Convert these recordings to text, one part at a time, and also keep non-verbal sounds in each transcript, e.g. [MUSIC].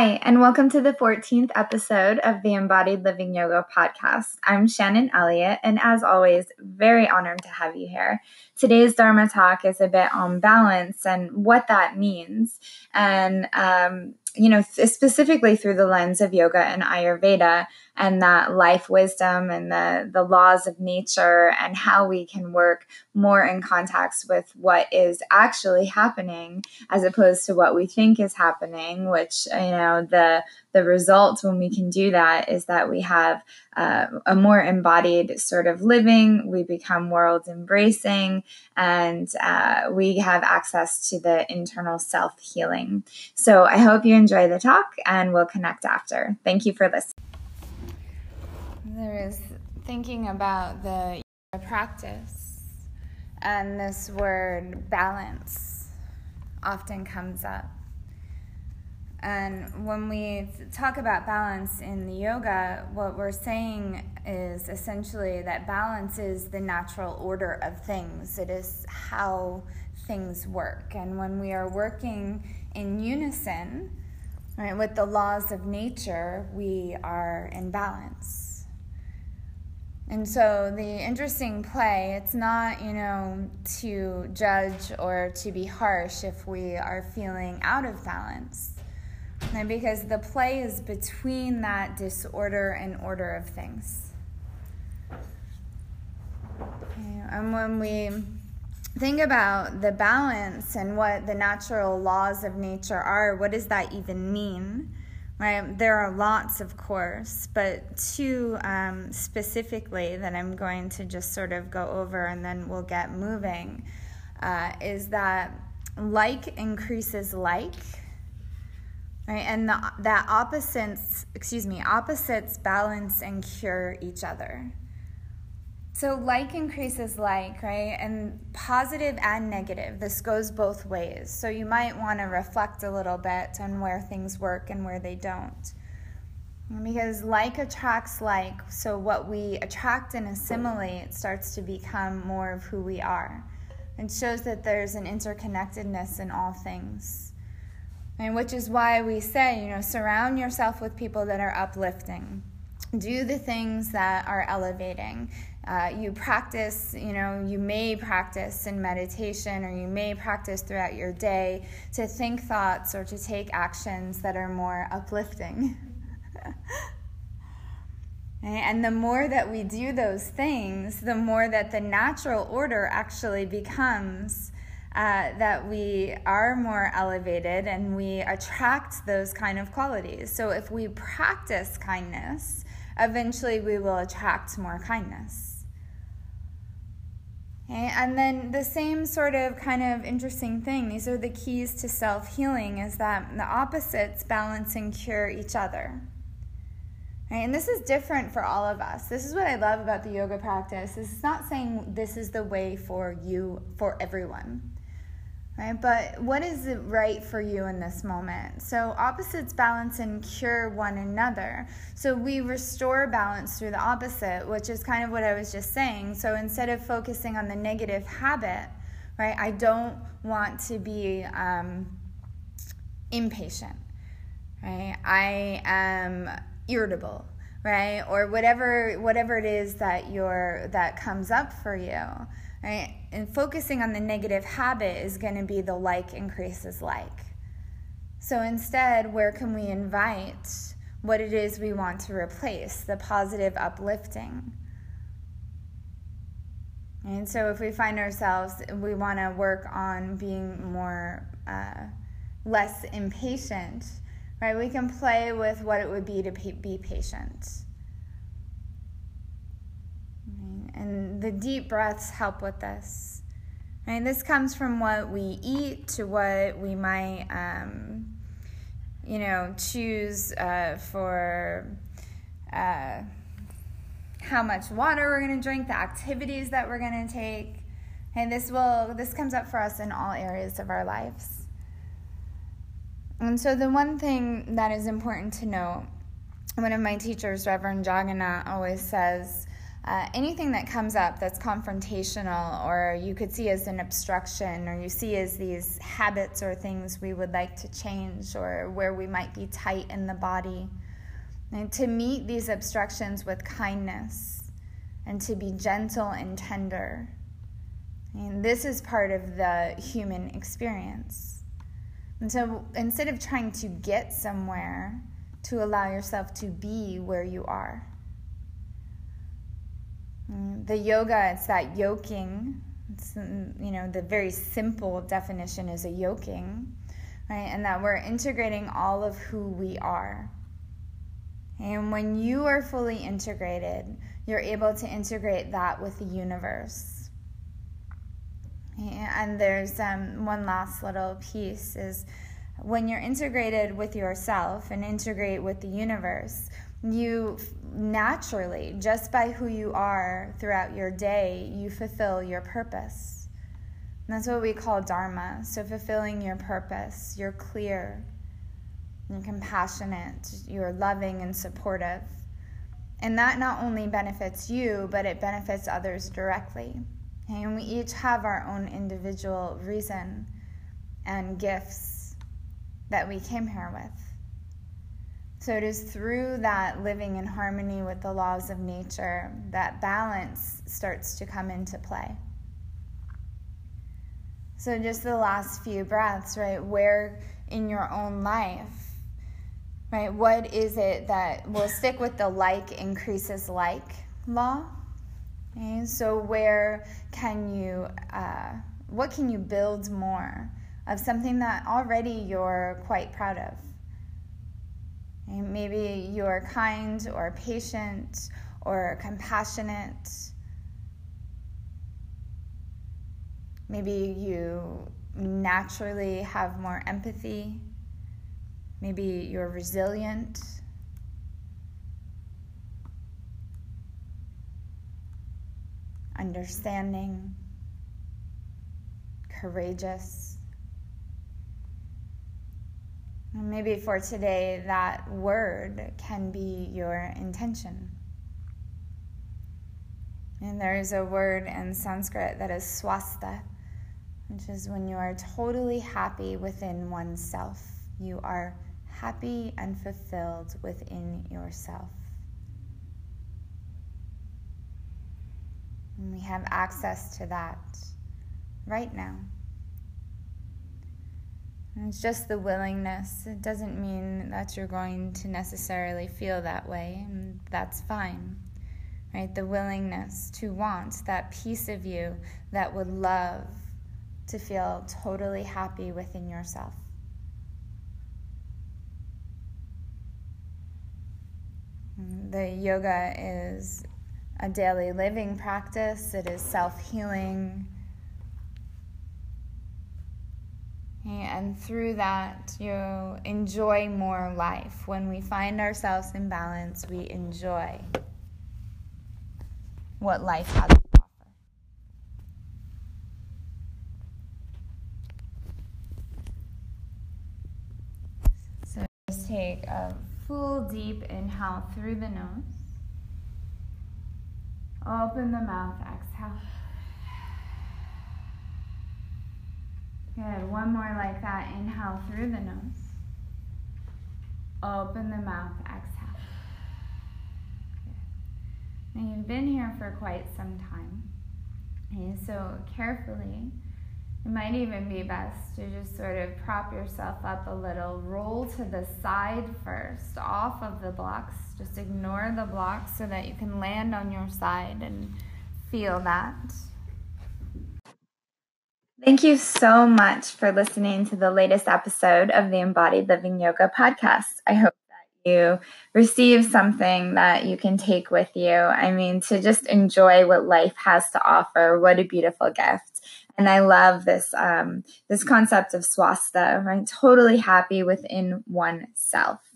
Hi, and welcome to the 14th episode of the Embodied Living Yoga podcast. I'm Shannon Elliott, and as always, very honored to have you here. Today's Dharma talk is a bit on balance and what that means, and um, you know, specifically through the lens of yoga and Ayurveda and that life wisdom and the, the laws of nature and how we can work more in context with what is actually happening as opposed to what we think is happening, which, you know, the, the result when we can do that is that we have uh, a more embodied sort of living, we become world embracing, and uh, we have access to the internal self healing. So I hope you enjoy the talk and we'll connect after. Thank you for listening. There is thinking about the practice, and this word balance often comes up. And when we talk about balance in the yoga, what we're saying is essentially that balance is the natural order of things. It is how things work. And when we are working in unison right, with the laws of nature, we are in balance. And so the interesting play, it's not, you know, to judge or to be harsh if we are feeling out of balance and because the play is between that disorder and order of things. And when we think about the balance and what the natural laws of nature are, what does that even mean? Right? There are lots, of course, but two um, specifically that I'm going to just sort of go over and then we'll get moving uh, is that like increases like Right? And the, that opposites, excuse me, opposites balance and cure each other. So like increases like, right? And positive and negative. This goes both ways. So you might want to reflect a little bit on where things work and where they don't. Because like attracts like, so what we attract and assimilate starts to become more of who we are. and shows that there's an interconnectedness in all things. And which is why we say, you know, surround yourself with people that are uplifting. Do the things that are elevating. Uh, you practice, you know, you may practice in meditation or you may practice throughout your day to think thoughts or to take actions that are more uplifting. [LAUGHS] And the more that we do those things, the more that the natural order actually becomes uh, that we are more elevated and we attract those kind of qualities. So if we practice kindness, eventually we will attract more kindness. Okay? And then the same sort of kind of interesting thing, these are the keys to self healing, is that the opposites balance and cure each other. Right? And this is different for all of us. This is what I love about the yoga practice. This is not saying this is the way for you, for everyone right? But what is it right for you in this moment? So opposites balance and cure one another. So we restore balance through the opposite, which is kind of what I was just saying. So instead of focusing on the negative habit, right? I don't want to be um, impatient, right? I am irritable right or whatever whatever it is that you're that comes up for you right and focusing on the negative habit is going to be the like increases like so instead where can we invite what it is we want to replace the positive uplifting and so if we find ourselves we want to work on being more uh, less impatient right? We can play with what it would be to be patient. And the deep breaths help with this. And this comes from what we eat to what we might, um, you know, choose uh, for uh, how much water we're going to drink, the activities that we're going to take. And this will this comes up for us in all areas of our lives. And so, the one thing that is important to note, one of my teachers, Reverend Jagannath, always says uh, anything that comes up that's confrontational or you could see as an obstruction or you see as these habits or things we would like to change or where we might be tight in the body. And to meet these obstructions with kindness and to be gentle and tender. And this is part of the human experience. And so instead of trying to get somewhere, to allow yourself to be where you are. Mm, the yoga, it's that yoking. It's, mm, you know, the very simple definition is a yoking, right? And that we're integrating all of who we are. And when you are fully integrated, you're able to integrate that with the universe. And there's um, one last little piece is when you're integrated with yourself and integrate with the universe, you naturally, just by who you are throughout your day, you fulfill your purpose. And that's what we call Dharma. So, fulfilling your purpose, you're clear, you're compassionate, you're loving and supportive. And that not only benefits you, but it benefits others directly. And we each have our own individual reason and gifts that we came here with. So it is through that living in harmony with the laws of nature that balance starts to come into play. So, just the last few breaths, right? Where in your own life, right? What is it that will stick with the like increases like law? Okay? So, where can you, uh, what can you build more of something that already you're quite proud of? Maybe you're kind or patient or compassionate. Maybe you naturally have more empathy. Maybe you're resilient. Understanding, courageous. Maybe for today, that word can be your intention. And there is a word in Sanskrit that is swastha, which is when you are totally happy within oneself. You are happy and fulfilled within yourself. And we have access to that right now. It's just the willingness. It doesn't mean that you're going to necessarily feel that way, and that's fine. Right? The willingness to want that piece of you that would love to feel totally happy within yourself. The yoga is a daily living practice, it is self healing And through that, you enjoy more life. When we find ourselves in balance, we enjoy what life has to offer. So just take a full deep inhale through the nose. Open the mouth, exhale. Good. One more like that. Inhale through the nose. Open the mouth. Exhale. Good. Now you've been here for quite some time. Okay, so carefully, it might even be best to just sort of prop yourself up a little. Roll to the side first, off of the blocks. Just ignore the blocks so that you can land on your side and feel that. Thank you so much for listening to the latest episode of the Embodied Living Yoga podcast. I hope that you receive something that you can take with you. I mean, to just enjoy what life has to offer. What a beautiful gift. And I love this um, this concept of swastha, right? Totally happy within oneself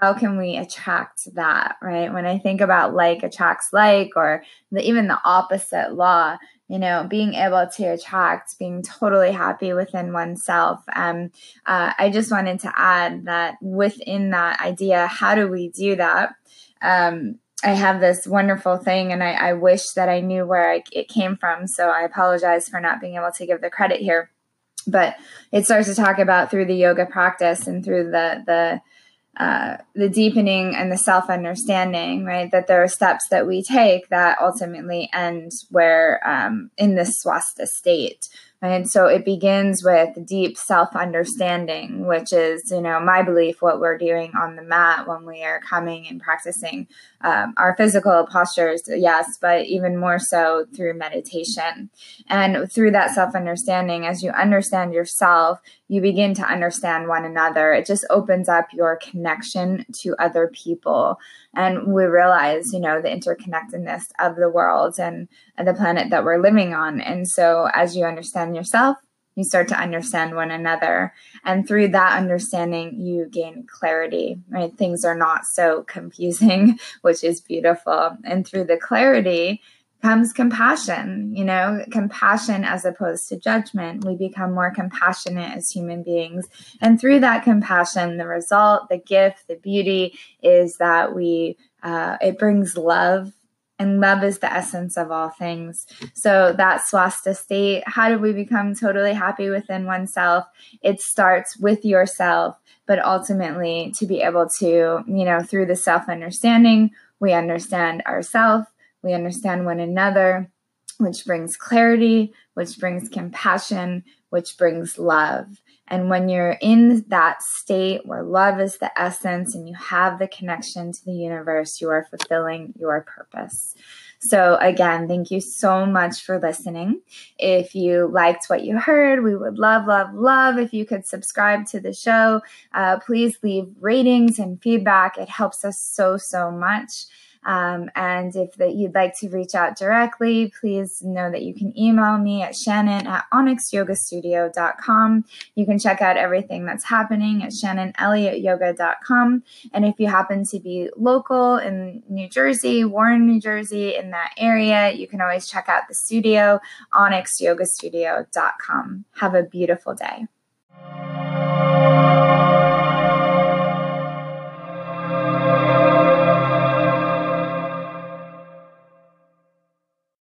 how can we attract that right when i think about like attracts like or the, even the opposite law you know being able to attract being totally happy within oneself um, uh, i just wanted to add that within that idea how do we do that um, I have this wonderful thing, and I, I wish that I knew where I, it came from. So I apologize for not being able to give the credit here. But it starts to talk about through the yoga practice and through the the uh, the deepening and the self understanding, right? That there are steps that we take that ultimately end where um, in this swastha state, and so it begins with deep self understanding, which is, you know, my belief what we're doing on the mat when we are coming and practicing um, our physical postures, yes, but even more so through meditation. And through that self understanding, as you understand yourself, you begin to understand one another. It just opens up your connection to other people. And we realize, you know, the interconnectedness of the world and, the planet that we're living on. And so as you understand yourself, you start to understand one another. And through that understanding, you gain clarity, right? Things are not so [LAUGHS] confusing, which is beautiful. And through the clarity, comes compassion, you know, compassion as opposed to judgment. We become more compassionate as human beings. And through that compassion, the result, the gift, the beauty is that we, uh, it brings love. And love is the essence of all things. So that swastha state, how do we become totally happy within oneself? It starts with yourself, but ultimately to be able to, you know, through the self understanding, we understand ourselves we understand one another, which brings clarity, which brings compassion, which brings love. And when you're in that state where love is the essence and you have the connection to the universe, you are fulfilling your purpose. So, again, thank you so much for listening. If you liked what you heard, we would love, love, love if you could subscribe to the show. Uh, please leave ratings and feedback, it helps us so, so much. Um, and if that you'd like to reach out directly, please know that you can email me at shannon at onyxyogastudio.com. You can check out everything that's happening at shannonelliottyoga.com. And if you happen to be local in New Jersey, Warren, New Jersey, in that area, you can always check out the studio, onyxyogastudio.com. Have a beautiful day.